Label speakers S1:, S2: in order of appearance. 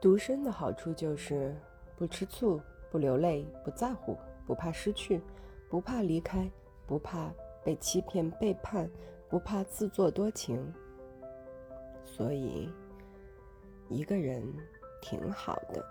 S1: 独身的好处就是不吃醋不流泪不在乎不怕失去不怕离开不怕被欺骗背叛不怕自作多情。所以一个人挺好的。